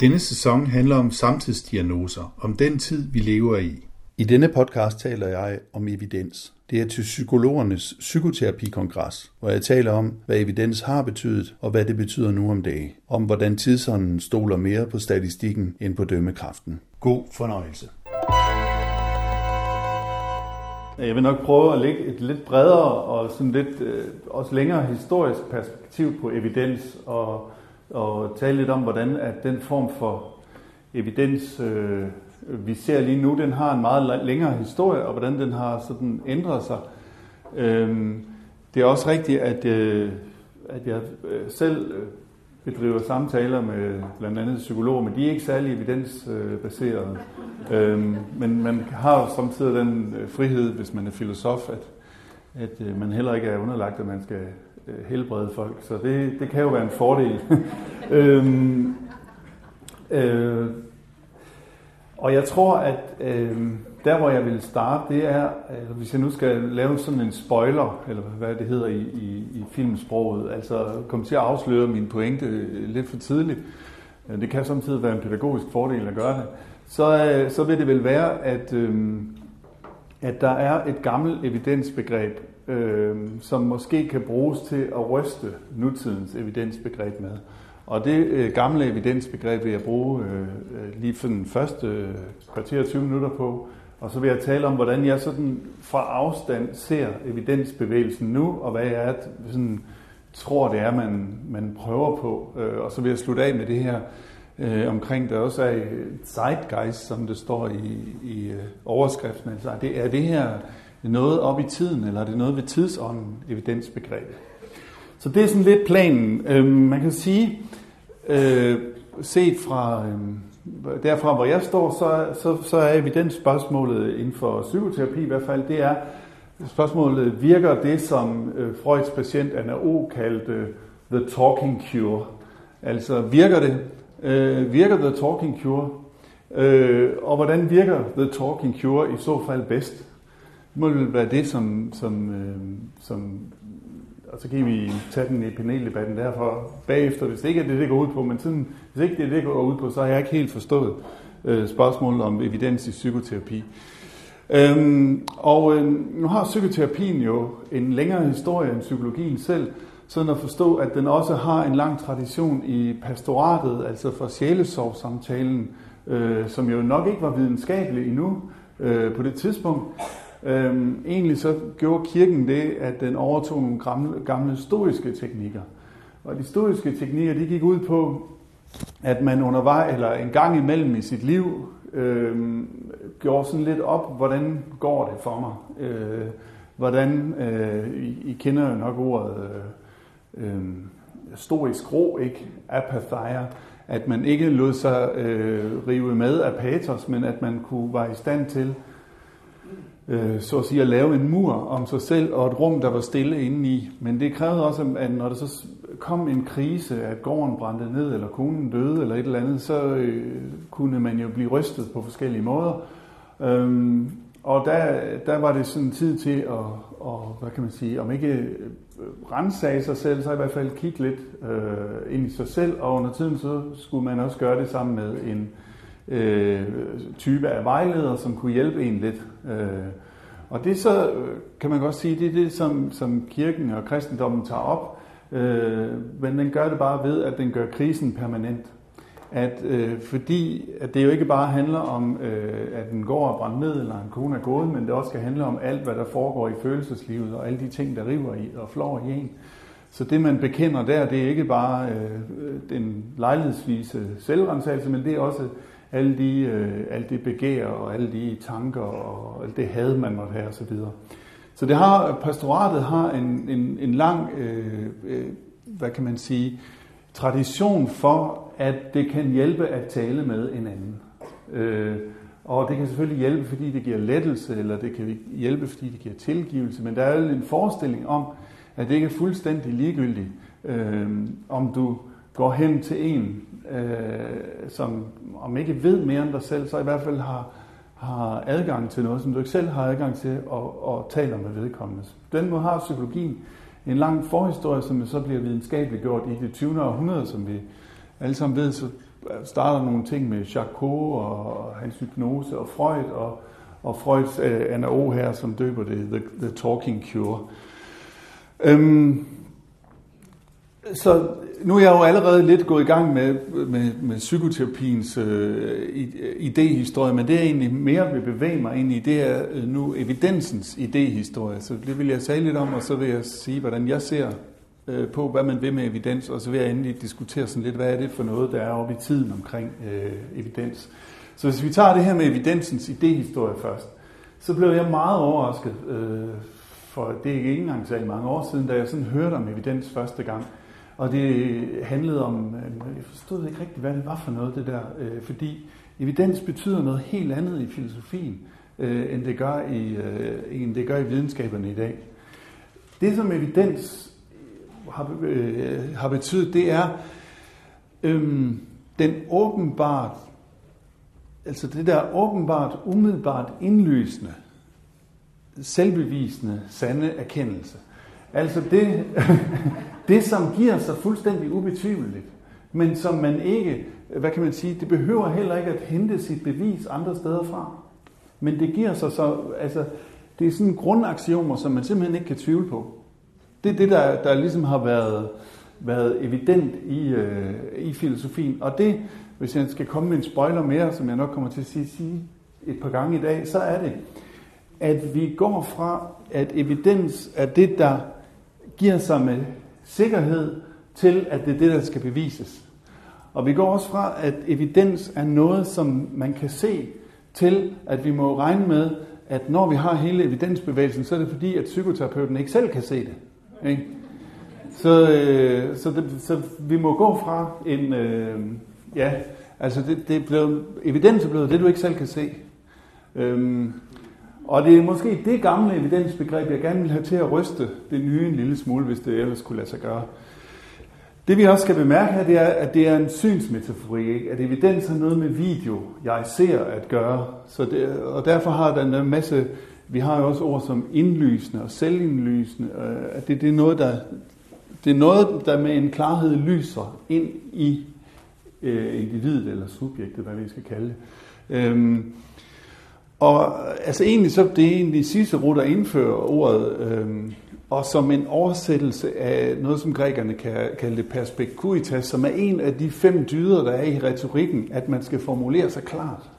Denne sæson handler om samtidsdiagnoser, om den tid, vi lever i. I denne podcast taler jeg om evidens. Det er til psykologernes psykoterapikongres, hvor jeg taler om, hvad evidens har betydet, og hvad det betyder nu om dagen. Om hvordan tidsånden stoler mere på statistikken end på dømmekraften. God fornøjelse. Jeg vil nok prøve at lægge et lidt bredere og sådan lidt øh, også længere historisk perspektiv på evidens og, og tale lidt om, hvordan at den form for evidens, øh, vi ser lige nu, den har en meget længere historie, og hvordan den har sådan ændret sig. Øh, det er også rigtigt, at, øh, at jeg øh, selv øh, bedriver samtaler med blandt andet psykologer, men de er ikke særlig evidensbaserede. Øhm, men man har jo samtidig den øh, frihed, hvis man er filosof, at, at øh, man heller ikke er underlagt, at man skal Øh, helbrede folk. Så det, det kan jo være en fordel. øhm, øh, og jeg tror, at øh, der hvor jeg vil starte, det er, altså, hvis jeg nu skal lave sådan en spoiler, eller hvad det hedder i, i, i filmsproget, altså komme til at afsløre min pointe øh, lidt for tidligt, det kan samtidig være en pædagogisk fordel at gøre det, så, øh, så vil det vel være, at, øh, at der er et gammelt evidensbegreb, øh, som måske kan bruges til at ryste nutidens evidensbegreb med. Og det øh, gamle evidensbegreb vil jeg bruge øh, øh lige for den første øh, kvarter 20 minutter på, og så vil jeg tale om, hvordan jeg sådan fra afstand ser evidensbevægelsen nu, og hvad jeg sådan, tror, det er, man, man prøver på. Øh, og så vil jeg slutte af med det her øh, omkring, der også er øh, zeitgeist, som det står i, i øh, overskriften. Altså, det, er det her noget op i tiden, eller er det noget ved tidsånden, evidensbegrebet? Så det er sådan lidt planen. Øh, man kan sige, øh, set fra... Øh, derfra hvor jeg står, så, så, så er evidensspørgsmålet inden for psykoterapi i hvert fald, det er spørgsmålet, virker det som øh, Freuds patient Anna O. kaldte øh, the talking cure? Altså virker det? Øh, virker the talking cure? Øh, og hvordan virker the talking cure i så fald bedst? Det må vel være det, som, som, øh, som og så kan vi tage den i paneldebatten derfor bagefter, hvis det ikke er det, det går ud på. Men sådan, hvis ikke det er det, det går ud på, så har jeg ikke helt forstået øh, spørgsmålet om evidens i psykoterapi. Øhm, og øh, nu har psykoterapien jo en længere historie end psykologien selv, sådan at forstå, at den også har en lang tradition i pastoratet, altså for sjælesorgssamtalen, øh, som jo nok ikke var videnskabelig endnu øh, på det tidspunkt, Øhm, egentlig så gjorde kirken det, at den overtog nogle gamle, gamle stoiske teknikker. Og de stoiske teknikker, de gik ud på, at man undervejs, eller en gang imellem i sit liv, øhm, gjorde sådan lidt op, hvordan går det for mig? Øh, hvordan, øh, I, I kender jo nok ordet øh, øh, stoisk ro, ikke? Apatheia. At man ikke lod sig øh, rive med af patos, men at man kunne være i stand til øh, så at sige at lave en mur om sig selv og et rum, der var stille indeni. Men det krævede også, at når der så kom en krise, at gården brændte ned, eller konen døde, eller et eller andet, så øh, kunne man jo blive rystet på forskellige måder. Øhm, og der, der var det sådan tid til at, og, hvad kan man sige, om ikke øh, rensage sig selv, så i hvert fald kigge lidt øh, ind i sig selv, og under tiden så skulle man også gøre det sammen med en, øh, Øh, type af vejleder, som kunne hjælpe en lidt. Øh, og det så, øh, kan man godt sige, det er det, som, som kirken og kristendommen tager op, øh, men den gør det bare ved, at den gør krisen permanent. At, øh, fordi at det jo ikke bare handler om, øh, at den går og brænder ned, eller en kone er gået, men det også skal handle om alt, hvad der foregår i følelseslivet, og alle de ting, der river i og flår i en. Så det, man bekender der, det er ikke bare øh, den lejlighedsvise selvrensagelse, men det er også alle de, øh, alle de begær og alle de tanker og alt det had, man måtte have osv. Så det har, pastoratet har en, en, en lang, øh, øh, hvad kan man sige, tradition for, at det kan hjælpe at tale med en anden. Øh, og det kan selvfølgelig hjælpe, fordi det giver lettelse, eller det kan hjælpe, fordi det giver tilgivelse, men der er jo en forestilling om, at det ikke er fuldstændig ligegyldigt, øh, om du går hen til en, øh, som om ikke ved mere end dig selv, så i hvert fald har, har adgang til noget, som du ikke selv har adgang til, og, og taler med vedkommende. Den måde har psykologien en lang forhistorie, som så bliver videnskabeligt gjort i det 20. århundrede, som vi alle sammen ved, så starter nogle ting med Charcot og hans hypnose og Freud og, og Freuds øh, Anna O. her, som døber det The, the Talking Cure. Øhm, så nu er jeg jo allerede lidt gået i gang med, med, med psykoterapiens øh, øh, idehistorie, men det jeg egentlig mere vil bevæge mig ind i, det er øh, nu evidensens idehistorie. Så det vil jeg tale lidt om, og så vil jeg sige, hvordan jeg ser øh, på, hvad man vil med evidens, og så vil jeg endelig diskutere sådan lidt, hvad er det for noget, der er oppe i tiden omkring øh, evidens. Så hvis vi tager det her med evidensens idehistorie først, så blev jeg meget overrasket, øh, for det er ikke engang så i mange år siden, da jeg sådan hørte om evidens første gang. Og det handlede om, øh, jeg forstod ikke rigtigt, hvad det var for noget, det der, øh, fordi evidens betyder noget helt andet i filosofien, øh, end det gør i, end det gør i videnskaberne i dag. Det, som evidens har, har betydet, det er øhm, den åbenbart, altså det der åbenbart, umiddelbart indlysende, selvbevisende, sande erkendelse. Altså det, det, som giver sig fuldstændig ubetvivligt, men som man ikke, hvad kan man sige, det behøver heller ikke at hente sit bevis andre steder fra. Men det giver sig så, altså, det er sådan grundaksiomer, som man simpelthen ikke kan tvivle på. Det er det, der, der ligesom har været, været evident i, øh, i filosofien. Og det, hvis jeg skal komme med en spoiler mere, som jeg nok kommer til at sige, sige et par gange i dag, så er det, at vi går fra, at evidens er det, der giver sig med sikkerhed til, at det er det, der skal bevises. Og vi går også fra, at evidens er noget, som man kan se, til at vi må regne med, at når vi har hele evidensbevægelsen, så er det fordi, at psykoterapeuten ikke selv kan se det. Ikke? Så, øh, så, det, så vi må gå fra en, øh, ja, altså det, det er blevet, evidens er blevet det, du ikke selv kan se. Øhm, og det er måske det gamle evidensbegreb, jeg gerne vil have til at ryste det nye en lille smule, hvis det ellers kunne lade sig gøre. Det vi også skal bemærke her, det er, at det er en synsmetafori, ikke? at evidens har noget med video, jeg ser at gøre. Så det, og derfor har den en masse, vi har jo også ord som indlysende og selvindlysende, øh, at det, det, er noget, der, det er noget, der med en klarhed lyser ind i øh, individet eller subjektet, hvad vi skal kalde det. Øhm, og øh, altså egentlig så det er egentlig Cicero, der indfører ordet, øhm, og som en oversættelse af noget, som grækerne kan kalde perspekuitas, som er en af de fem dyder, der er i retorikken, at man skal formulere sig klart.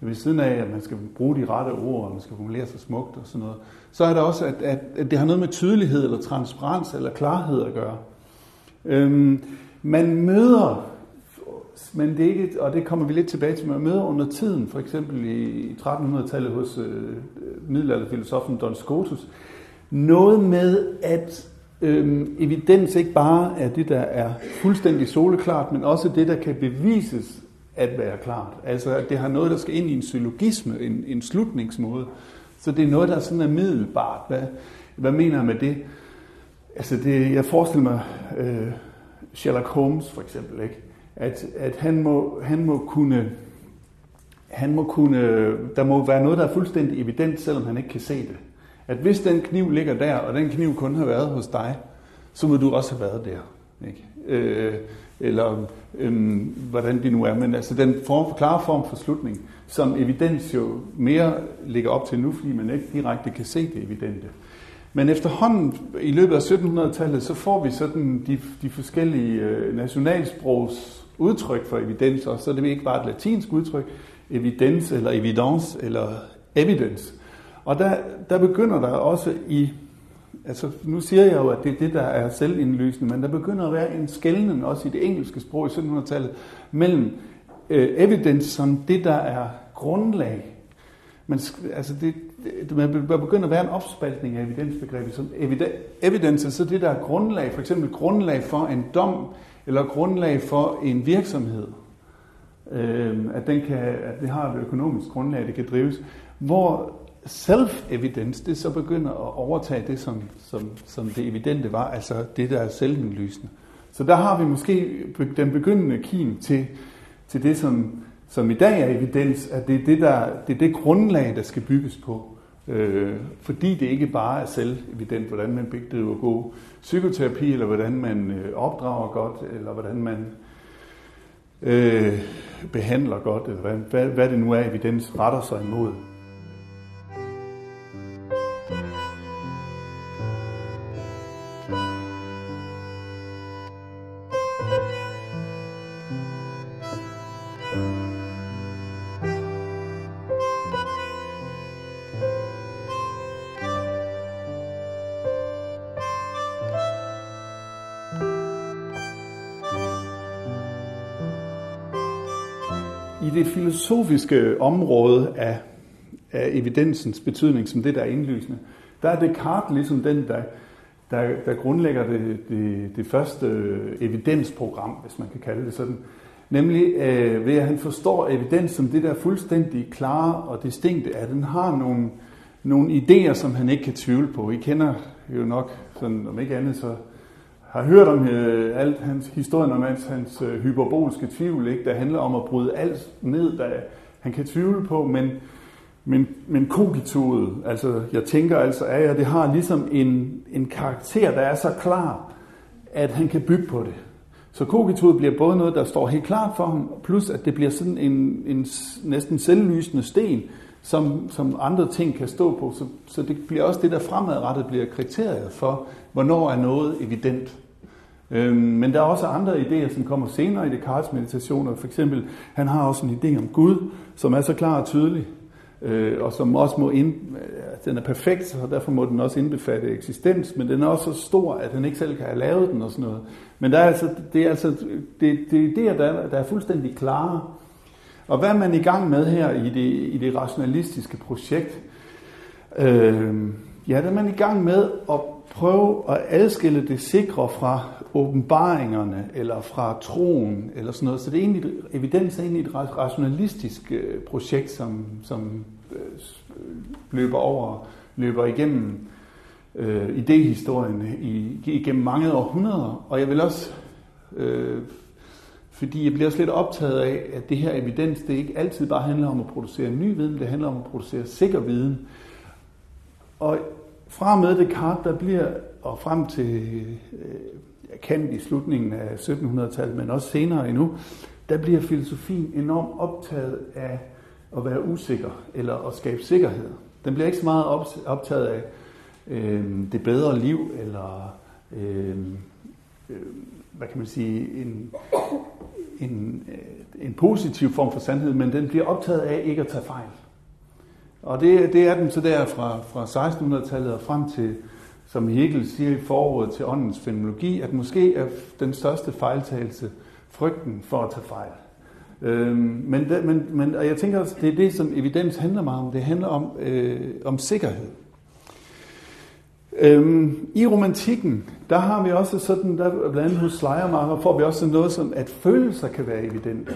Ved siden af, at man skal bruge de rette ord, og man skal formulere sig smukt og sådan noget, så er det også, at, at, at det har noget med tydelighed, eller transparens, eller klarhed at gøre. Øhm, man møder men det er ikke, og det kommer vi lidt tilbage til, man møder under tiden, for eksempel i 1300-tallet hos øh, middelalderfilosofen Don Scotus, noget med, at øh, evidens ikke bare er det, der er fuldstændig soleklart, men også det, der kan bevises at være klart. Altså, at det har noget, der skal ind i en syllogisme, en, en slutningsmåde. Så det er noget, der sådan er middelbart. Hvad, hvad mener jeg med det? Altså, det, jeg forestiller mig øh, Sherlock Holmes for eksempel, ikke? At, at han, må, han må kunne han må kunne, der må være noget, der er fuldstændig evident, selvom han ikke kan se det. At hvis den kniv ligger der, og den kniv kun har været hos dig, så må du også have været der. Ikke? Øh, eller øh, hvordan det nu er. Men altså den form, klare form for slutning, som evidens jo mere ligger op til nu, fordi man ikke direkte kan se det evidente. Men efterhånden i løbet af 1700-tallet, så får vi sådan de, de forskellige øh, nationalsprogs udtryk for evidens, og så er det ikke bare et latinsk udtryk, evidens eller evidence eller evidence. Og der, der begynder der også i, altså nu siger jeg jo, at det er det, der er selvindlysende, men der begynder at være en skældning også i det engelske sprog i 1700-tallet mellem øh, evidence som det, der er grundlag. Men altså det, det, man begynder at være en opspaltning af evidensbegrebet. Som evidence, så det, der er grundlag, for eksempel grundlag for en dom, eller grundlag for en virksomhed, øh, at, den kan, at det har et økonomisk grundlag, det kan drives, hvor self-evidence, det så begynder at overtage det, som, som, som det evidente var, altså det, der er selvindlysende. Så der har vi måske den begyndende kim til, til det, som, som i dag er evidens, at det er det, der, det er det grundlag, der skal bygges på. Øh, fordi det ikke bare er selvevident, hvordan man bedriver god psykoterapi, eller hvordan man øh, opdrager godt, eller hvordan man øh, behandler godt, eller hvad, hvad, hvad det nu er, evidens retter sig imod. I det filosofiske område af, af evidensens betydning, som det der er indlysende, der er Descartes ligesom den, der, der, der grundlægger det, det, det første evidensprogram, hvis man kan kalde det sådan. Nemlig øh, ved at han forstår evidens som det der fuldstændig klare og distinkte, at den har nogle, nogle idéer, som han ikke kan tvivle på. I kender jo nok, sådan, om ikke andet, så har hørt om øh, alt hans historien om hans, hans øh, hyperbolske tvivl, ikke? der handler om at bryde alt ned, der han kan tvivle på, men, men, men kogitoet, altså jeg tænker altså af jeg, det har ligesom en, en karakter, der er så klar, at han kan bygge på det. Så kogitoet bliver både noget, der står helt klart for ham, plus at det bliver sådan en, en næsten selvlysende sten, som, som andre ting kan stå på. Så, så det bliver også det, der fremadrettet bliver kriteriet for, hvornår er noget evident. Øhm, men der er også andre idéer, som kommer senere i Descartes meditationer. For eksempel, han har også en idé om Gud, som er så klar og tydelig, øh, og som også må ind, øh, den er perfekt, og derfor må den også indbefatte eksistens, men den er også så stor, at han ikke selv kan have lavet den og sådan noget. Men der er altså, det er altså det, det er idéer, der, der er fuldstændig klare. Og hvad er man i gang med her i det, i det rationalistiske projekt? Øh, ja, der er man i gang med at prøve at adskille det sikre fra åbenbaringerne, eller fra troen, eller sådan noget. Så det er egentlig, evidens er egentlig et rationalistisk øh, projekt, som, som øh, løber over, løber igennem øh, idehistorien i, igennem mange århundreder. Og jeg vil også, øh, fordi jeg bliver også lidt optaget af, at det her evidens, det ikke altid bare handler om at producere ny viden, det handler om at producere sikker viden. Og fra med Descartes, der bliver, og frem til øh, Kant i slutningen af 1700-tallet, men også senere endnu, der bliver filosofien enormt optaget af at være usikker, eller at skabe sikkerhed. Den bliver ikke så meget optaget af øh, det bedre liv, eller øh, øh, hvad kan man sige, en, en, øh, en positiv form for sandhed, men den bliver optaget af ikke at tage fejl. Og det, det er den så der fra, fra 1600-tallet og frem til, som Hegel siger i forordet til åndens fenomenologi, at måske er den største fejltagelse frygten for at tage fejl. Øhm, men, men, men og jeg tænker, at det er det, som evidens handler meget om. Det handler om, øh, om sikkerhed. Øhm, I romantikken, der har vi også sådan, der, blandt andet hos Schleiermacher, får vi også noget som, at følelser kan være evidente.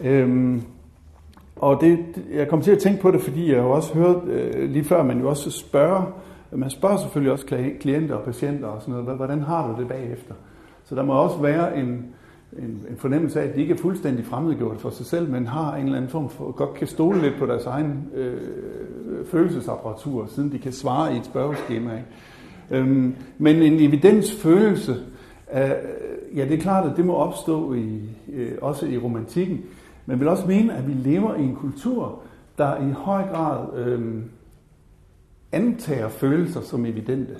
Øhm, og det, jeg kom til at tænke på det, fordi jeg har også hørt øh, lige før, man jo også spørger, man spørger selvfølgelig også klienter og patienter og sådan noget, hvordan har du det bagefter? Så der må også være en, en, en fornemmelse af, at de ikke er fuldstændig fremmedgjort for sig selv, men har en eller anden form for, godt kan stole lidt på deres egen øh, følelsesapparatur, siden de kan svare i et spørgeskema. Ikke? Øhm, men en evidensfølelse, øh, ja det er klart, at det må opstå i, øh, også i romantikken, men vil også mene, at vi lever i en kultur, der i høj grad øh, antager følelser som evidente.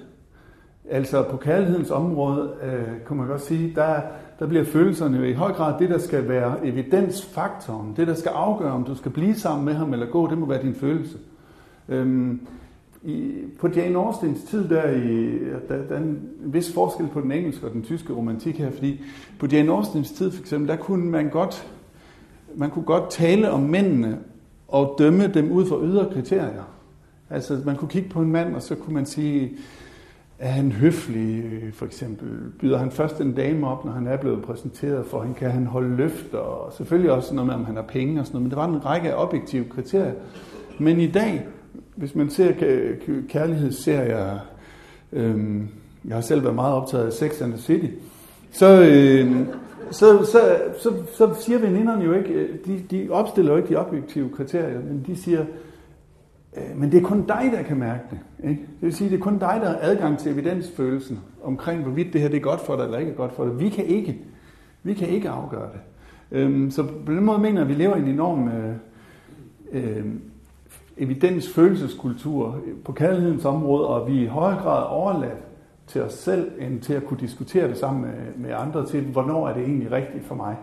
Altså på kærlighedens område, øh, kan man godt sige, der, der bliver følelserne jo i høj grad det, der skal være evidensfaktoren. Det, der skal afgøre, om du skal blive sammen med ham eller gå, det må være din følelse. Øhm, i, på Jane Austens tid, der, i, der, der er en vis forskel på den engelske og den tyske romantik her, fordi på Jane Austens tid for eksempel, der kunne man godt man kunne godt tale om mændene og dømme dem ud fra ydre kriterier. Altså man kunne kigge på en mand, og så kunne man sige, er han høflig, øh, for eksempel? Byder han først en dame op, når han er blevet præsenteret for hende? Kan han holde løfter? Og selvfølgelig også noget med, om han har penge og sådan noget. Men der var en række af objektive kriterier. Men i dag, hvis man ser kærlighedsserier, øhm, jeg har selv været meget optaget af Sex and the City, så, øh, så, så, så, så siger veninderne jo ikke, øh, de, de opstiller jo ikke de objektive kriterier, men de siger, øh, men det er kun dig, der kan mærke det. Ikke? Det vil sige, det er kun dig, der har adgang til evidensfølelsen omkring, hvorvidt det her det er godt for dig eller ikke er godt for dig. Vi kan ikke, vi kan ikke afgøre det. Øhm, så på den måde mener jeg, at vi lever i en enorm øh, øh, på kærlighedens område, og vi er i højere grad overladt til os selv, end til at kunne diskutere det sammen med, med andre til, hvornår er det egentlig rigtigt for mig.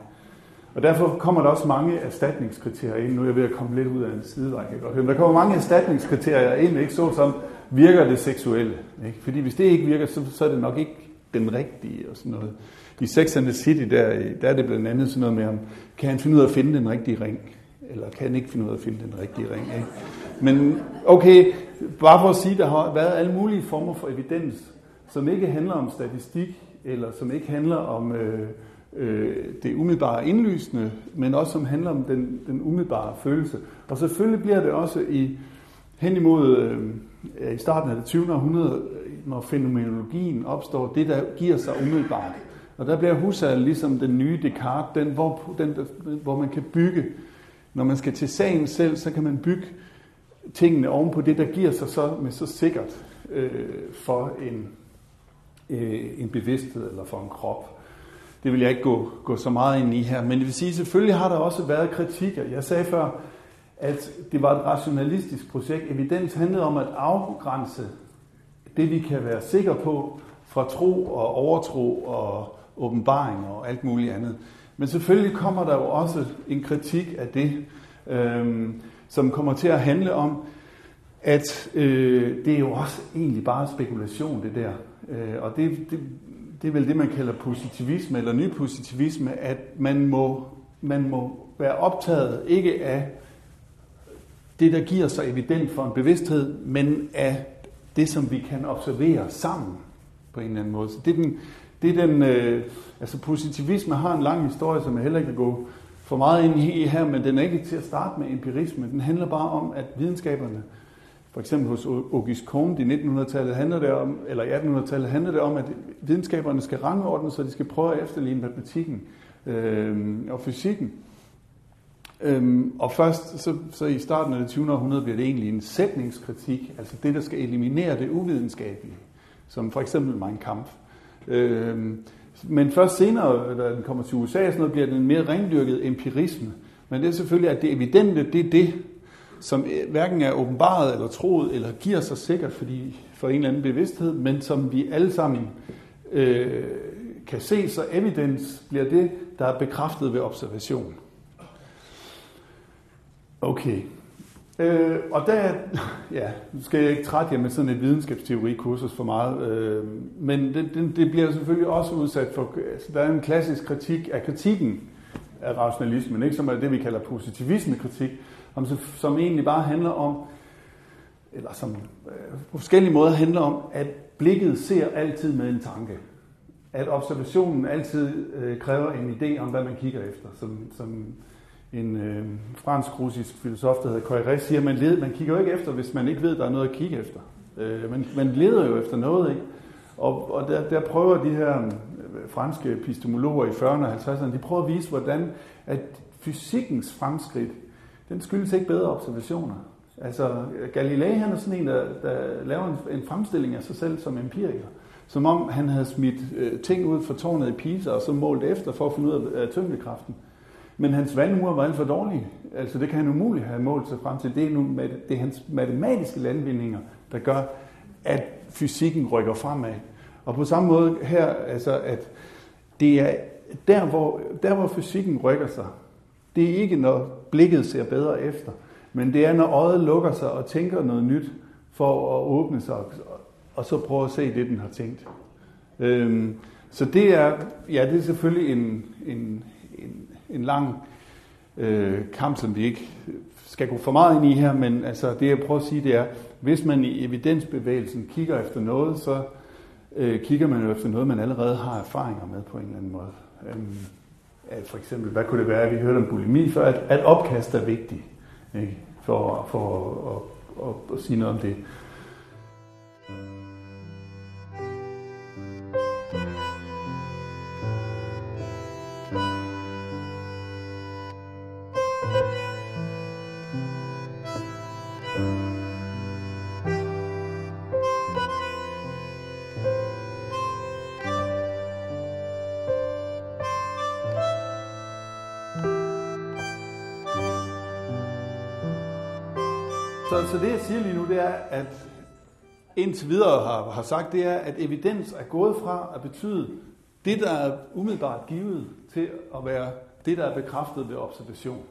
Og derfor kommer der også mange erstatningskriterier ind. Nu er jeg ved at komme lidt ud af en sidevej, kan godt høre. Men der kommer mange erstatningskriterier ind, ikke så som virker det seksuelle. Ikke? Fordi hvis det ikke virker, så, så er det nok ikke den rigtige og sådan noget. I Sex and the City, der, der er det blandt andet sådan noget med, om kan han finde ud af at finde den rigtige ring? Eller kan han ikke finde ud af at finde den rigtige ring? Ikke? Men okay, bare for at sige, der har været alle mulige former for evidens, som ikke handler om statistik, eller som ikke handler om øh, øh, det umiddelbare indlysende, men også som handler om den, den umiddelbare følelse. Og selvfølgelig bliver det også i hen imod øh, i starten af det 20. århundrede, når fænomenologien opstår, det der giver sig umiddelbart. Og der bliver Husserl ligesom den nye Descartes, den hvor, den, hvor man kan bygge, når man skal til sagen selv, så kan man bygge tingene ovenpå det, der giver sig så med så sikkert øh, for en, øh, en bevidsthed eller for en krop. Det vil jeg ikke gå, gå så meget ind i her, men det vil sige, selvfølgelig har der også været kritikker. Jeg sagde før, at det var et rationalistisk projekt. Evidens handlede om at afgrænse det, vi kan være sikre på, fra tro og overtro og åbenbaring og alt muligt andet. Men selvfølgelig kommer der jo også en kritik af det, øh, som kommer til at handle om, at øh, det er jo også egentlig bare spekulation, det der. Øh, og det, det, det er vel det, man kalder positivisme eller ny positivisme, at man må, man må være optaget ikke af det, der giver sig evident for en bevidsthed, men af det, som vi kan observere sammen på en eller anden måde. Så det er den, det er den øh, altså positivisme har en lang historie, som jeg heller ikke kan gå for meget ind i her, men den er ikke til at starte med empirisme. Den handler bare om, at videnskaberne, for eksempel hos Auguste Comte i 1900-tallet, handler det om, eller i 1800-tallet handler det om, at videnskaberne skal rangordnes, så de skal prøve at efterligne matematikken øh, og fysikken. Øhm, og først så, så i starten af det 20. århundrede bliver det egentlig en sætningskritik, altså det, der skal eliminere det uvidenskabelige, som for eksempel Mein Kampf. Øhm, men først senere, da den kommer til USA, så noget, bliver den en mere rendyrket empirisme. Men det er selvfølgelig, at det evidente, det er det, som eh, hverken er åbenbaret eller troet, eller giver sig sikkert fordi, for en eller anden bevidsthed, men som vi alle sammen øh, kan se, så evidens bliver det, der er bekræftet ved observation. Okay. Øh, og der, ja, nu skal jeg ikke trætte jer med sådan et videnskabsteori-kursus for meget, øh, men det, det, det bliver selvfølgelig også udsat for, altså der er en klassisk kritik af kritikken af rationalismen, ikke, som er det, vi kalder positivisme-kritik, som, som egentlig bare handler om, eller som øh, på forskellige måder handler om, at blikket ser altid med en tanke. At observationen altid øh, kræver en idé om, hvad man kigger efter, som, som en øh, fransk-russisk filosof, der hedder Coiré, siger, man, led, man kigger jo ikke efter, hvis man ikke ved, der er noget at kigge efter. Øh, man, man leder jo efter noget, ikke? Og, og der, der prøver de her øh, franske epistemologer i 40'erne og 50'erne, de prøver at vise, hvordan at fysikkens fremskridt, den skyldes ikke bedre observationer. Altså, Galilei han er sådan en, der, der laver en, en fremstilling af sig selv som empiriker. Som om han havde smidt øh, ting ud fra tårnet i Pisa, og så målt efter for at finde ud af, af tyngdekraften. Men hans vandmure var alt for dårlige. Altså det kan han umuligt have målt sig frem til. Det er, nu, det er hans matematiske landvindinger, der gør, at fysikken rykker fremad. Og på samme måde her, altså at det er der hvor, der, hvor fysikken rykker sig, det er ikke, når blikket ser bedre efter, men det er, når øjet lukker sig og tænker noget nyt for at åbne sig, og så prøve at se det, den har tænkt. Øhm, så det er, ja, det er selvfølgelig en, en, en, en lang øh, kamp, som vi ikke skal gå for meget ind i her, men altså, det jeg prøver at sige, det er, hvis man i evidensbevægelsen kigger efter noget, så øh, kigger man jo efter noget, man allerede har erfaringer med på en eller anden måde. Øhm, at for eksempel, hvad kunne det være, at vi hørte om bulimi før, at, at opkast er vigtigt, ikke? for, for at, at, at, at sige noget om det. Så, så det jeg siger lige nu, det er, at indtil videre har, har sagt, det er, at evidens er gået fra at betyde det, der er umiddelbart givet, til at være det, der er bekræftet ved observation.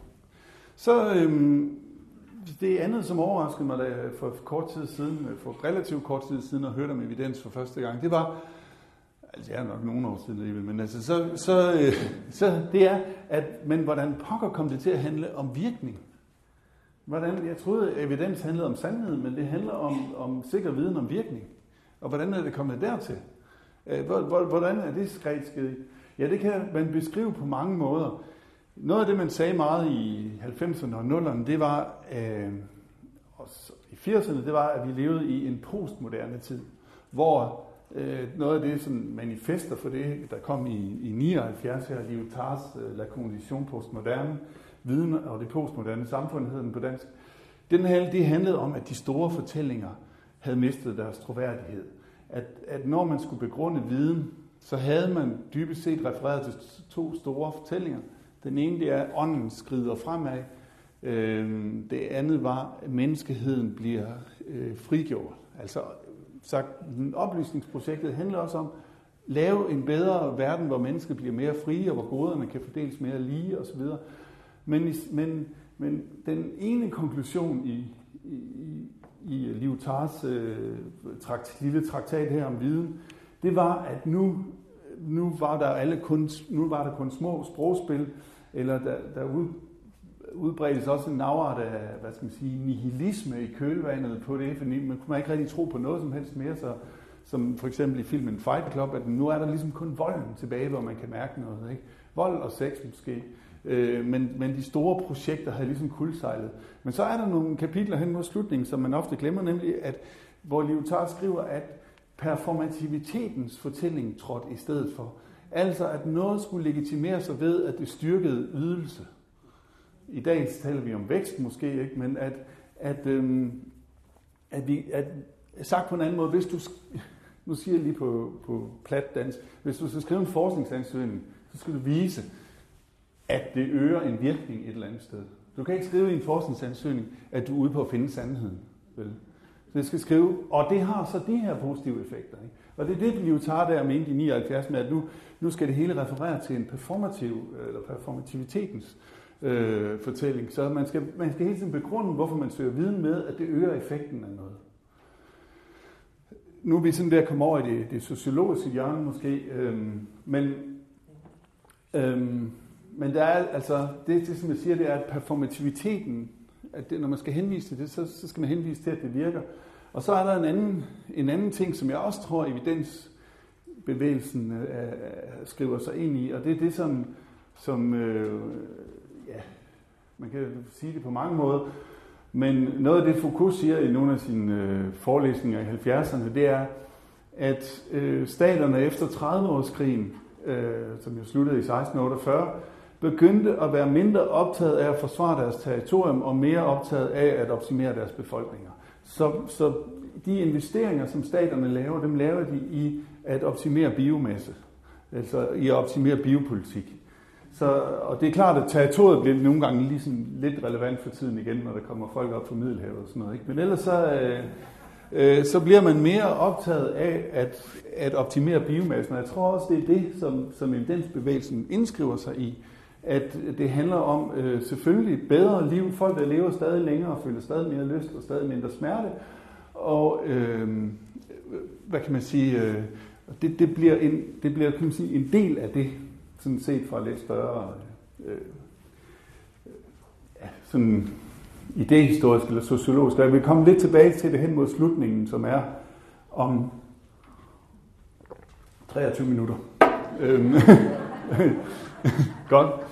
Så øhm, det andet, som overraskede mig da jeg for kort tid siden, for relativt kort tid siden, at hørte om evidens for første gang, det var, altså jeg er nok nogle år siden alligevel, men altså, så, så, øh, så det er, at, men hvordan pokker kom det til at handle om virkning? Hvordan, jeg troede, at evidens handlede om sandhed, men det handler om, om sikker viden om virkning. Og hvordan er det kommet dertil? Øh, hvordan er det skrevet Ja, det kan man beskrive på mange måder. Noget af det, man sagde meget i 90'erne og 0'erne, det var, øh, i 80'erne, det var, at vi levede i en postmoderne tid, hvor øh, noget af det, som manifester for det, der kom i, i 79 her, Lyotars øh, La Condition Postmoderne, viden og det postmoderne samfund, hed den på dansk, den her, det handlede om, at de store fortællinger havde mistet deres troværdighed. At, at når man skulle begrunde viden, så havde man dybest set refereret til to store fortællinger. Den ene det er, at ånden skrider fremad. Øhm, det andet var, at menneskeheden bliver øh, frigjort. Altså sagt, oplysningsprojektet handler også om at lave en bedre verden, hvor mennesket bliver mere frie, og hvor goderne kan fordeles mere lige osv. Men, men, men den ene konklusion i, i, i Lyotars øh, trakt, lille traktat her om viden, det var, at nu, nu, var der alle kun, nu var der kun små sprogspil, eller der, der ud, udbredes også en afart af, hvad skal man sige, nihilisme i kølvandet på det, fordi man kunne ikke rigtig tro på noget som helst mere, så som for eksempel i filmen Fight Club, at nu er der ligesom kun volden tilbage, hvor man kan mærke noget. Ikke? Vold og sex måske. Øh, men, men de store projekter havde ligesom kuldsejlet. Men så er der nogle kapitler hen mod slutningen, som man ofte glemmer, nemlig at, hvor Lyotard skriver, at performativitetens fortælling trådte i stedet for. Altså at noget skulle legitimere sig ved, at det styrkede ydelse. I dag taler vi om vækst måske, ikke? men at, at, øhm, at, vi, at sagt på en anden måde, hvis du, nu siger jeg lige på, på plat dansk, hvis du skal skrive en forskningsansøgning, så skal du vise, at det øger en virkning et eller andet sted. Du kan ikke skrive i en forskningsansøgning, at du er ude på at finde sandheden. Vel? Så det skal skrive, og det har så de her positive effekter. Ikke? Og det er det, vi jo tager der med i 79 med, at nu, nu skal det hele referere til en performativ, eller performativitetens øh, fortælling. Så man skal, man skal hele tiden begrunde, hvorfor man søger viden med, at det øger effekten af noget. Nu er vi sådan der kommet over i det, det sociologiske hjørne måske, øhm, men øhm, men der er altså, det, det som jeg siger, det er, at performativiteten, at det, når man skal henvise til det, så, så skal man henvise til, at det virker. Og så er der en anden, en anden ting, som jeg også tror, evidensbevægelsen øh, øh skriver sig ind i, og det er det, som, som øh, ja, man kan sige det på mange måder, men noget af det, Foucault siger i nogle af sine øh, forelæsninger i 70'erne, det er, at øh, staterne efter 30-årskrigen, øh, som jo sluttede i 1648, begyndte at være mindre optaget af at forsvare deres territorium og mere optaget af at optimere deres befolkninger. Så, så de investeringer, som staterne laver, dem laver de i at optimere biomasse, altså i at optimere biopolitik. Så, og det er klart, at territoriet bliver nogle gange ligesom lidt relevant for tiden igen, når der kommer folk op fra Middelhavet og sådan noget. Ikke? Men ellers så, øh, øh, så bliver man mere optaget af at, at optimere biomassen. Og jeg tror også, det er det, som, som evidensbevægelsen indskriver sig i at det handler om øh, selvfølgelig bedre liv, folk der lever stadig længere og føler stadig mere lyst og stadig mindre smerte. Og øh, hvad kan man sige, øh, det, det bliver, en, det bliver kan man sige, en del af det, sådan set fra lidt større øh, ja, sådan idehistorisk eller sociologisk. Jeg vil komme lidt tilbage til det hen mod slutningen, som er om 23 minutter. Øhm, Godt.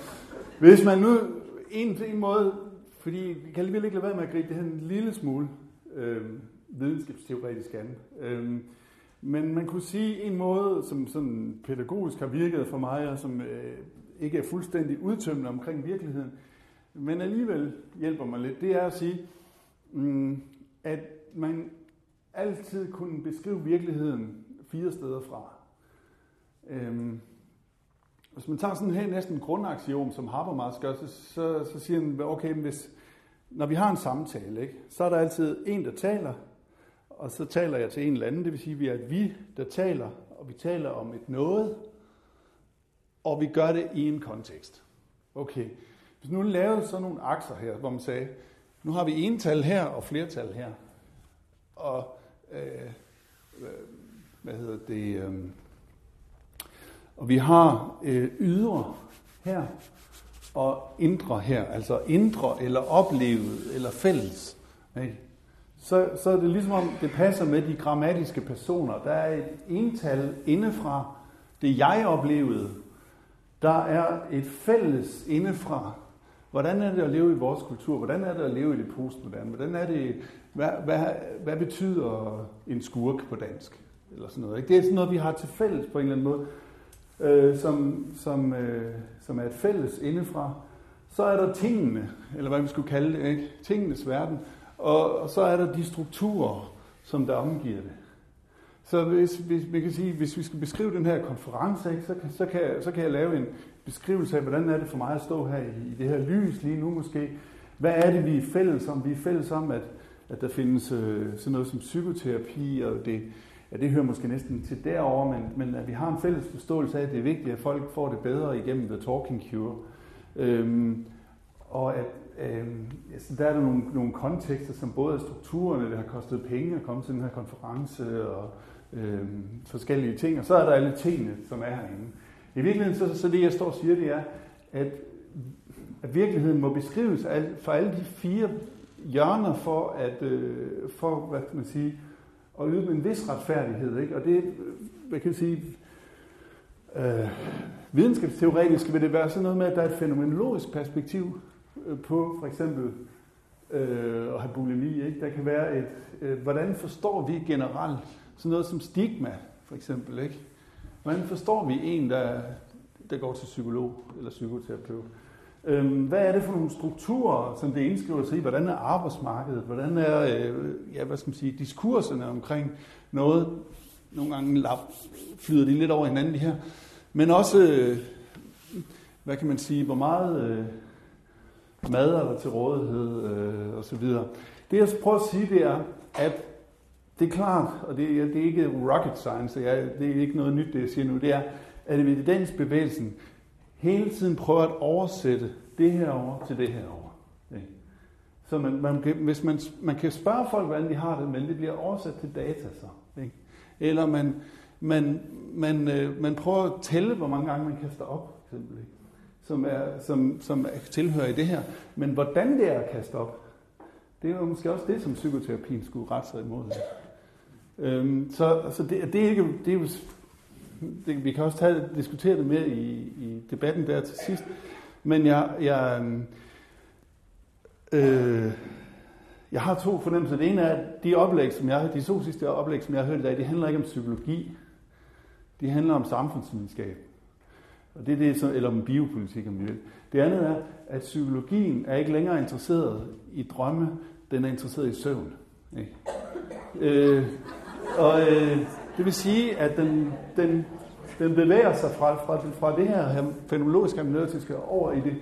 Hvis man nu, en, en måde, fordi vi kan alligevel ikke lade være med at gribe det her en lille smule øh, videnskabsteoretisk an. Øh, men man kunne sige en måde, som sådan pædagogisk har virket for mig, og som øh, ikke er fuldstændig udtømmende omkring virkeligheden, men alligevel hjælper mig lidt, det er at sige, mm, at man altid kunne beskrive virkeligheden fire steder fra. Øhm, hvis man tager sådan her næsten grundaxiom, som Habermas gør, så, så, så siger han, okay, hvis, når vi har en samtale, ikke, så er der altid en, der taler, og så taler jeg til en eller anden. Det vil sige, at vi er et vi, der taler, og vi taler om et noget, og vi gør det i en kontekst. Okay, hvis nu lavede sådan nogle akser her, hvor man sagde, nu har vi ental her og flertal her, og øh, øh hvad hedder det, øh, og vi har øh, ydre her og indre her, altså indre eller oplevet eller fælles. Ikke? Så, så er det ligesom om, det passer med de grammatiske personer. Der er et ental indefra det jeg oplevede. Der er et fælles indefra. Hvordan er det at leve i vores kultur? Hvordan er det at leve i det postmoderne? Hvordan er det, hvad, hvad, hvad betyder en skurk på dansk? Eller sådan noget. Ikke? Det er sådan noget, vi har til fælles på en eller anden måde øh, som, som, øh, som er et fælles indefra. Så er der tingene, eller hvad vi skulle kalde det, ikke? tingenes verden. Og, og så er der de strukturer, som der omgiver det. Så hvis, hvis, vi kan sige, hvis vi skal beskrive den her konference, ikke, så, kan, så, kan, så kan jeg lave en beskrivelse af, hvordan er det for mig at stå her i, i det her lys lige nu måske. Hvad er det, vi er fælles om? Vi er fælles om, at, at der findes øh, sådan noget som psykoterapi, og det, ja, det hører måske næsten til derover, men, men at vi har en fælles forståelse af, at det er vigtigt, at folk får det bedre igennem The Talking Cure. Øhm, og at øhm, altså, der er der nogle, nogle kontekster, som både er strukturerne, det har kostet penge at komme til den her konference, og øhm, forskellige ting, og så er der alle tingene, som er herinde. I virkeligheden, så, så det jeg står og siger, det er, at, at virkeligheden må beskrives for alle de fire hjørner for, at, øh, for hvad kan man sige, og yde dem en vis retfærdighed. Ikke? Og det, hvad kan jeg sige, øh, videnskabsteoretisk vil det være sådan noget med, at der er et fænomenologisk perspektiv øh, på for eksempel øh, at have bulimi. Ikke? Der kan være et, øh, hvordan forstår vi generelt sådan noget som stigma, for eksempel. Ikke? Hvordan forstår vi en, der, der går til psykolog eller psykoterapeut? Øhm, hvad er det for nogle strukturer, som det indskriver sig i? Hvordan er arbejdsmarkedet? Hvordan er øh, ja, hvad skal man sige, diskurserne omkring noget? Nogle gange lap, flyder de lidt over hinanden, de her. Men også, øh, hvad kan man sige, hvor meget øh, mad er der til rådighed øh, og så videre. Det jeg prøver at sige, det er, at det er klart, og det, det er ikke rocket science, det er, det er ikke noget nyt, det jeg siger nu, det er, at evidensbevægelsen hele tiden prøver at oversætte det her over til det her over. Så man, man kan, hvis man, man kan spørge folk, hvordan de har det, men det bliver oversat til data så. Ikke? Eller man, man, man, øh, man prøver at tælle, hvor mange gange man kaster op, eksempel, ikke? Som, er, som, som er, tilhører i det her. Men hvordan det er at kaste op, det er jo måske også det, som psykoterapien skulle rette sig imod. Øhm, så så det, det, er ikke, det er jo det, vi kan også tage, diskutere det mere i, i debatten der til sidst. Men jeg, jeg, øh, øh, jeg har to fornemmelser. Det ene er, at de, oplæg, som jeg, de to sidste oplæg, som jeg har hørt i dag, det handler ikke om psykologi. Det handler om samfundsvidenskab. Og det er det, eller om biopolitik, om vi vil. Det andet er, at psykologien er ikke længere interesseret i drømme, den er interesseret i søvn. Ikke? Øh, og øh, det vil sige, at den, den, den bevæger sig fra, fra, fra det her fenomenologiske hermeneutiske over i det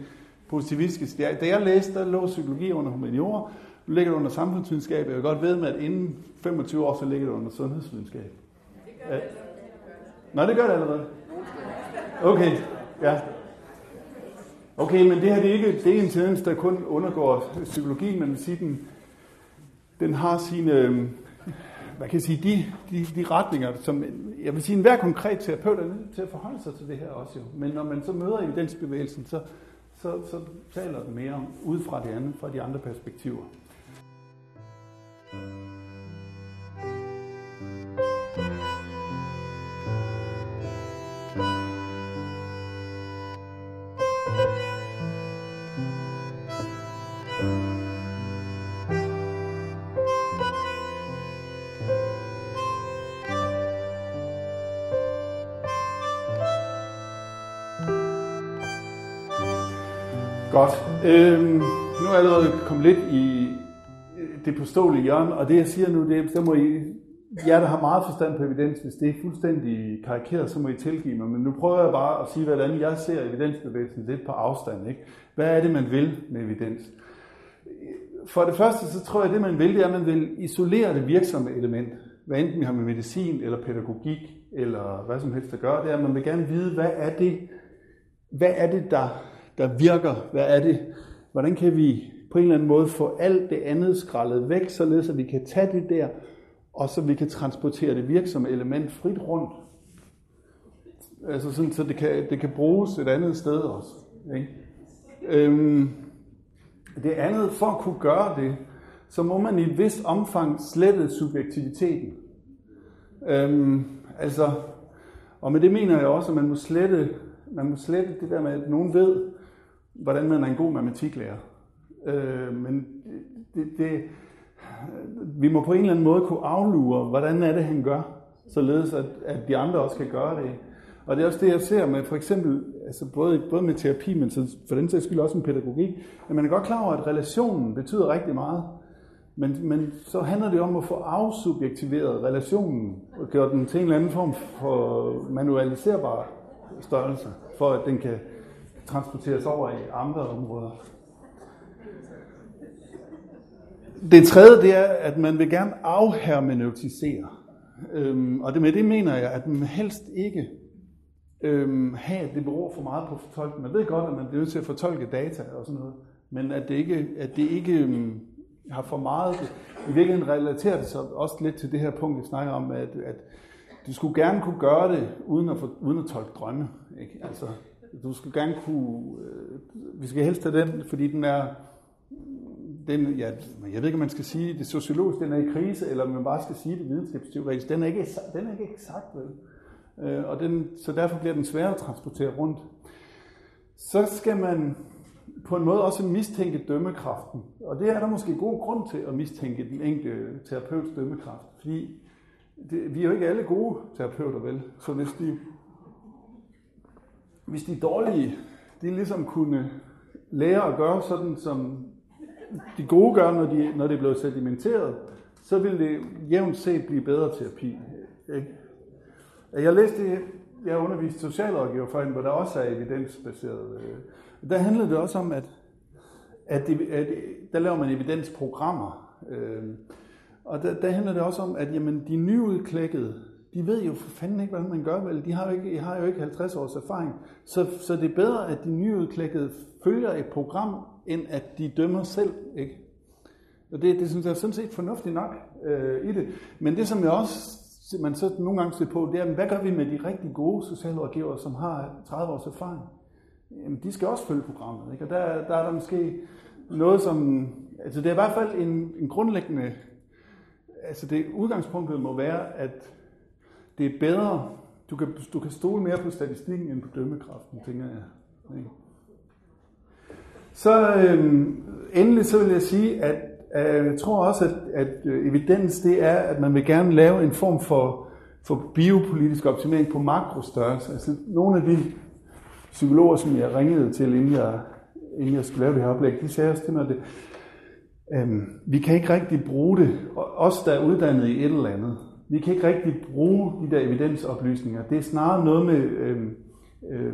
positivistiske. Da jeg læste, der lå psykologi under humaniora, nu ligger det under samfundsvidenskab. Jeg vil godt ved med, at inden 25 år, så ligger det under sundhedsvidenskab. Ja. det Nej, det gør det allerede. Okay, ja. Okay, men det her det er ikke det er en tendens, der kun undergår psykologien, men vil sige, den, den har sine, øhm, hvad kan jeg sige, de, de, de retninger, som jeg vil sige, enhver konkret terapeut er nødt til at forholde sig til det her også jo. Men når man så møder evidensbevægelsen, så, så, så taler den mere om, ud fra det andet, fra de andre perspektiver. Godt. Øhm, nu er jeg allerede kommet lidt i det påståelige hjørne, og det jeg siger nu, det, så må I, jer der har meget forstand på evidens, hvis det er fuldstændig karikeret, så må I tilgive mig. Men nu prøver jeg bare at sige, hvordan jeg ser evidensbevægelsen lidt på afstand. Ikke? Hvad er det, man vil med evidens? for det første, så tror jeg, at det man vil, det er, at man vil isolere det virksomme element. Hvad enten vi har med medicin, eller pædagogik, eller hvad som helst at gøre, det er, at man vil gerne vide, hvad er det, hvad er det der, der virker? Hvad er det? Hvordan kan vi på en eller anden måde få alt det andet skrællet væk, således at vi kan tage det der, og så vi kan transportere det virksomme element frit rundt. Altså sådan, så det kan, det kan bruges et andet sted også. Ikke? Øhm, det andet, for at kunne gøre det, så må man i et vist omfang slette subjektiviteten. Øhm, altså, og med det mener jeg også, at man må slette, man må slette det der med, at nogen ved, hvordan man er en god matematiklærer. Øh, men det, det, vi må på en eller anden måde kunne aflure, hvordan er det, han gør, således at, at de andre også kan gøre det. Og det er også det, jeg ser med for eksempel, altså både, både med terapi, men så for den sags skyld også med pædagogik, at man er godt klar over, at relationen betyder rigtig meget. Men, men så handler det om at få afsubjektiveret relationen og gøre den til en eller anden form for manualiserbar størrelse, for at den kan transporteres over i andre områder. Det tredje, det er, at man vil gerne afhermeneutisere. Øhm, og det med det mener jeg, at man helst ikke øhm, have, at det beror for meget på fortolkning. Man ved godt, at man bliver nødt til at fortolke data og sådan noget, men at det ikke, at det ikke øhm, har for meget... I virkeligheden relaterer det sig også lidt til det her punkt, vi snakker om, at, at du skulle gerne kunne gøre det, uden at, for, uden at tolke drømme. Ikke? Altså, du skulle gerne kunne... Øh, vi skal helst have den, fordi den er den, ja, jeg ved ikke, om man skal sige det sociologisk, den er i krise, eller om man bare skal sige det videnskabsteoretisk. Den er ikke, den er ikke eksakt, vel? Øh, og den, så derfor bliver den svær at transportere rundt. Så skal man på en måde også mistænke dømmekraften. Og det er der måske god grund til at mistænke den enkelte terapeuts dømmekraft. Fordi det, vi er jo ikke alle gode terapeuter, vel? Så hvis de, hvis de dårlige, de ligesom kunne lære at gøre sådan, som de gode gør, når, de, når det blev sedimenteret, så vil det jævnt set blive bedre terapi. Ikke? Jeg læste, jeg underviste undervist socialrådgiver for hvor der også er evidensbaseret. Øh, der handlede det også om, at, at, det, at der laver man evidensprogrammer. Øh, og der, der handler det også om, at jamen, de nyudklækkede, de ved jo for fanden ikke, hvordan man gør vel. De har jo ikke, de har jo ikke 50 års erfaring. Så, så det er bedre, at de nyudklækkede følger et program, end at de dømmer selv. Ikke? Og det, det synes jeg er sådan set fornuftigt nok øh, i det. Men det, som jeg også man så nogle gange ser på, det er, hvad gør vi med de rigtig gode socialrådgivere, som har 30 års erfaring? Jamen, de skal også følge programmet. Ikke? Og der, der er der måske noget, som... Altså, det er i hvert fald en, en grundlæggende... Altså, det udgangspunktet må være, at det er bedre... Du kan, du kan stole mere på statistikken end på dømmekraften, tænker jeg. Ikke? Så øhm, endelig så vil jeg sige, at jeg tror også, at, at øh, evidens det er, at man vil gerne lave en form for, for biopolitisk optimering på makrostørrelse. Altså nogle af de psykologer, som jeg ringede til, inden jeg, inden jeg skulle lave det her oplæg, de sagde også til mig, at det, øhm, vi kan ikke rigtig bruge det, os der er uddannet i et eller andet, vi kan ikke rigtig bruge de der evidensoplysninger. Det er snarere noget med øhm, øh,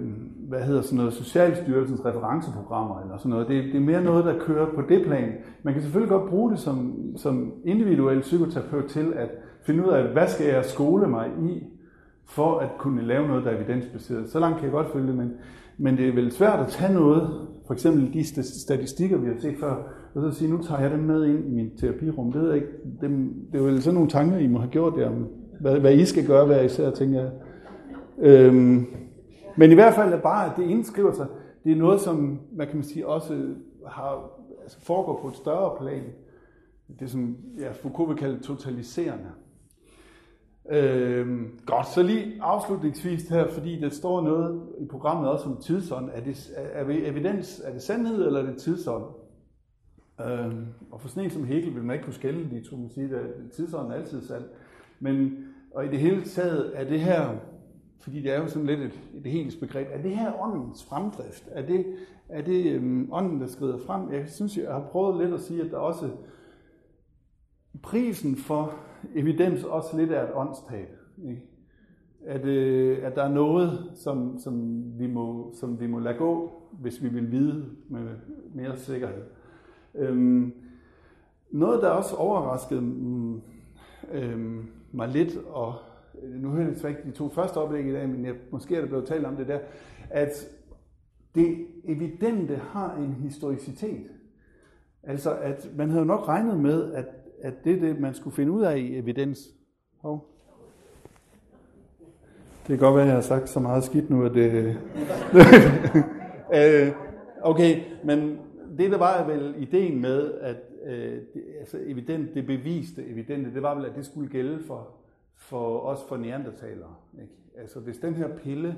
hvad hedder sådan noget, Socialstyrelsens referenceprogrammer eller sådan noget. Det, det er mere noget, der kører på det plan. Man kan selvfølgelig godt bruge det som, som individuel psykoterapeut til at finde ud af, hvad skal jeg skole mig i, for at kunne lave noget, der er evidensbaseret. Så langt kan jeg godt følge det, men, men det er vel svært at tage noget, for eksempel de statistikker, vi har set før, og så sige, nu tager jeg dem med ind i min terapirum. Det, er ikke, det, det er vel sådan nogle tanker, I må have gjort der, om hvad, hvad I skal gøre hver især, tænker jeg. Øhm, men i hvert fald er bare, at det indskriver sig, det er noget, som, hvad kan man sige, også har, altså foregår på et større plan. Det er som ja, Foucault vil kalde totaliserende. Øhm, godt, så lige afslutningsvis her, fordi der står noget i programmet også om tidsånd. Er det, er, er evidens, er det sandhed, eller er det tidsånd? Øh, og for sådan en som Hegel vil man ikke kunne skælde de to, man sige, at tidsånden altid sand. Men, og i det hele taget er det her fordi det er jo sådan lidt et, et helt begreb. Er det her åndens fremdrift? Er det, er det øhm, ånden, der skrider frem? Jeg synes, jeg har prøvet lidt at sige, at der også prisen for evidens også lidt er et åndstab. Ikke? At, øh, at der er noget, som, som, vi må, som vi må lade gå, hvis vi vil vide med mere sikkerhed. Øhm, noget, der også overraskede mm, øhm, mig lidt, og nu hører jeg ikke de to første oplæg i dag, men jeg, måske er der blevet talt om det der, at det evidente har en historicitet. Altså, at man havde nok regnet med, at, at det, det, man skulle finde ud af i evidens. Hov. Det kan godt være, at jeg har sagt så meget skidt nu, at det... Øh, okay, men det, der var vel ideen med, at øh, det, altså evident, det beviste evidente, det var vel, at det skulle gælde for, for os for neandertalere. Ikke? Altså hvis den her pille,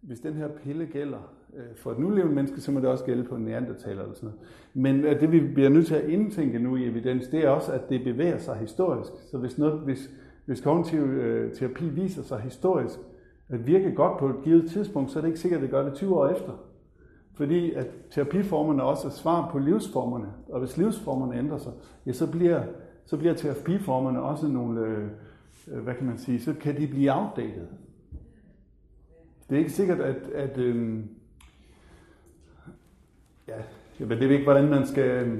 hvis den her pille gælder øh, for et nulevende menneske, så må det også gælde på en neandertaler eller sådan noget. Men at det vi bliver nødt til at indtænke nu i evidens, det er også, at det bevæger sig historisk. Så hvis, noget, hvis, hvis kognitiv øh, terapi viser sig historisk at virke godt på et givet tidspunkt, så er det ikke sikkert, at det gør det 20 år efter. Fordi at terapiformerne også er svar på livsformerne. Og hvis livsformerne ændrer sig, ja, så bliver, så bliver terapiformerne også nogle, øh, øh hvad kan man sige, så kan de blive outdated. Det er ikke sikkert, at, at øh, ja, jeg ved ikke, hvordan man skal... Øh,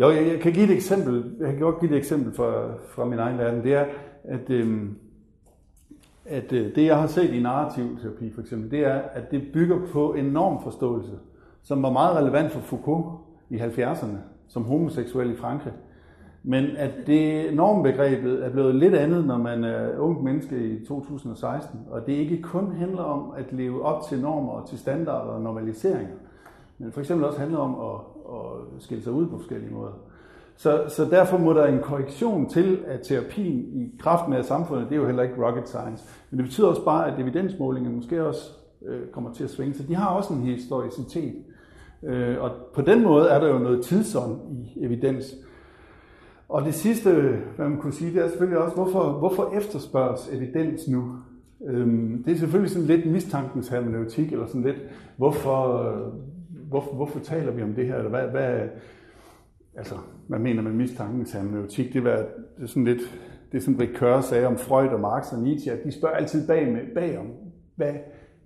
jo, jeg, jeg kan give et eksempel. Jeg kan godt give et eksempel fra, fra min egen verden. Det er, at øh, at øh, det, jeg har set i narrativ terapi for eksempel, det er, at det bygger på en normforståelse, som var meget relevant for Foucault i 70'erne, som homoseksuel i Frankrig. Men at det normbegrebet er blevet lidt andet, når man er ung menneske i 2016, og det ikke kun handler om at leve op til normer og til standarder og normaliseringer, men for eksempel også handler om at, at skille sig ud på forskellige måder. Så, så derfor må der en korrektion til, at terapien i kraft med samfundet, det er jo heller ikke rocket science. Men det betyder også bare, at evidensmålingen måske også øh, kommer til at svinge. Så de har også en historicitet. Øh, og på den måde er der jo noget tidsånd i evidens. Og det sidste, hvad man kunne sige, det er selvfølgelig også, hvorfor, hvorfor efterspørges evidens nu? Øhm, det er selvfølgelig sådan lidt mistankens hermeneutik, eller sådan lidt, hvorfor, øh, hvorfor, hvorfor taler vi om det her, eller hvad, hvad, altså, man mener med mistankens hermeneutik, det, var, det er sådan lidt, det er Rick Ricoeur sagde om Freud og Marx og Nietzsche, at de spørger altid bag med, bagom, hvad,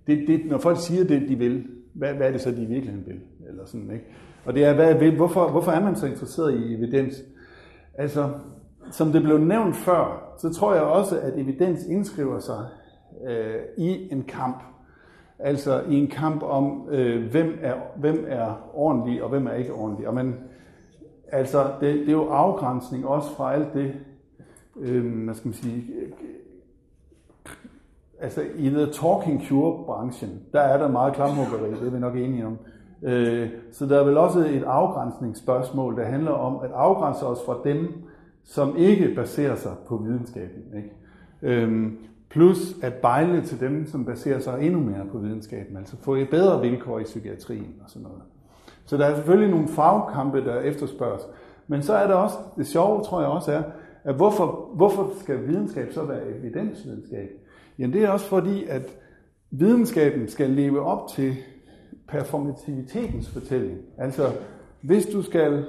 det, det, når folk siger det, de vil, hvad, hvad er det så, de i virkeligheden vil? Eller sådan, ikke? Og det er, hvad vil, hvorfor, hvorfor er man så interesseret i evidens? Altså, som det blev nævnt før, så tror jeg også, at evidens indskriver sig øh, i en kamp. Altså i en kamp om, øh, hvem, er, hvem er ordentlig og hvem er ikke ordentlig. Og man, Altså, det, det er jo afgrænsning også fra alt det, øh, hvad skal man sige, altså i the talking cure-branchen, der er der meget klamhuggeri, det er vi nok enige om. Øh, så der er vel også et afgrænsningsspørgsmål, der handler om at afgrænse os fra dem, som ikke baserer sig på videnskaben. Ikke? Øhm, plus at bejle til dem, som baserer sig endnu mere på videnskaben, altså få et bedre vilkår i psykiatrien og sådan noget. Så der er selvfølgelig nogle fagkampe, der efterspørges. Men så er der også, det sjove tror jeg også er, at hvorfor, hvorfor skal videnskab så være evidensvidenskab? Jamen det er også fordi, at videnskaben skal leve op til performativitetens fortælling. Altså, hvis du skal,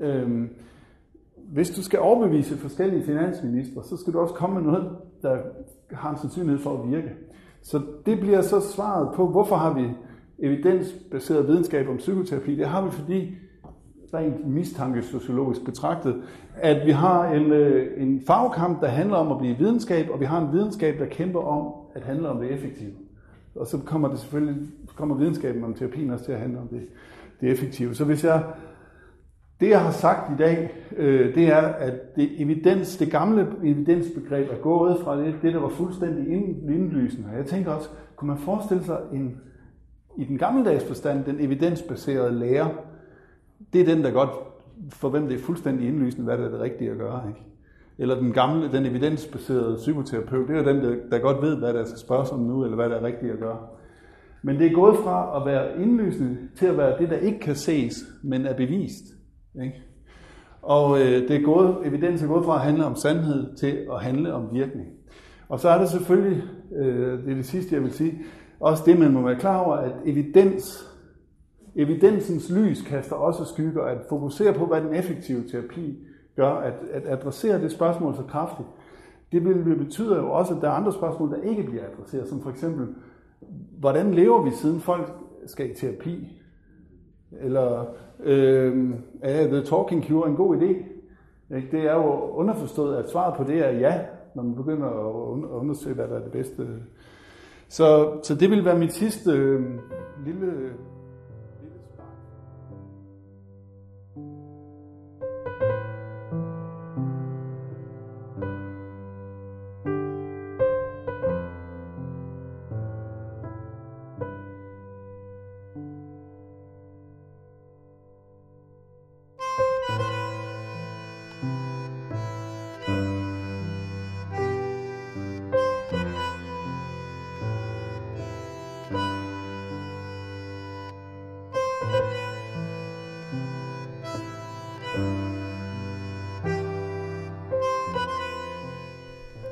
øhm, hvis du skal overbevise forskellige finansministre, så skal du også komme med noget, der har en sandsynlighed for at virke. Så det bliver så svaret på, hvorfor har vi evidensbaseret videnskab om psykoterapi, det har vi fordi, rent mistankesociologisk betragtet, at vi har en, øh, en fagkamp, der handler om at blive videnskab, og vi har en videnskab, der kæmper om at handle om det effektive. Og så kommer det selvfølgelig, kommer videnskaben om terapien også til at handle om det, det effektive. Så hvis jeg, det jeg har sagt i dag, øh, det er, at det, evidens, det gamle evidensbegreb er gået fra det, det der var fuldstændig indlysende. Jeg tænker også, kunne man forestille sig en i den gammeldags forstand, den evidensbaserede lære, det er den, der godt, for hvem det er fuldstændig indlysende, hvad det er det rigtige at gøre. Ikke? Eller den gamle, den evidensbaserede psykoterapeut, det er den, der, der godt ved, hvad der skal spørges om nu, eller hvad der er rigtigt at gøre. Men det er gået fra at være indlysende til at være det, der ikke kan ses, men er bevist. Ikke? Og øh, det er gået, evidens er gået fra at handle om sandhed til at handle om virkning. Og så er der selvfølgelig, øh, det er det sidste, jeg vil sige, også det, man må være klar over, at evidens, evidensens lys kaster også skygger, at fokusere på, hvad den effektive terapi gør, at, at adressere det spørgsmål så kraftigt, det vil betyder jo også, at der er andre spørgsmål, der ikke bliver adresseret, som for eksempel, hvordan lever vi siden folk skal i terapi? Eller øh, er The Talking Cure en god idé? Ikke? Det er jo underforstået, at svaret på det er ja, når man begynder at undersøge, hvad der er det bedste. Så, så det vil være mit sidste øh, lille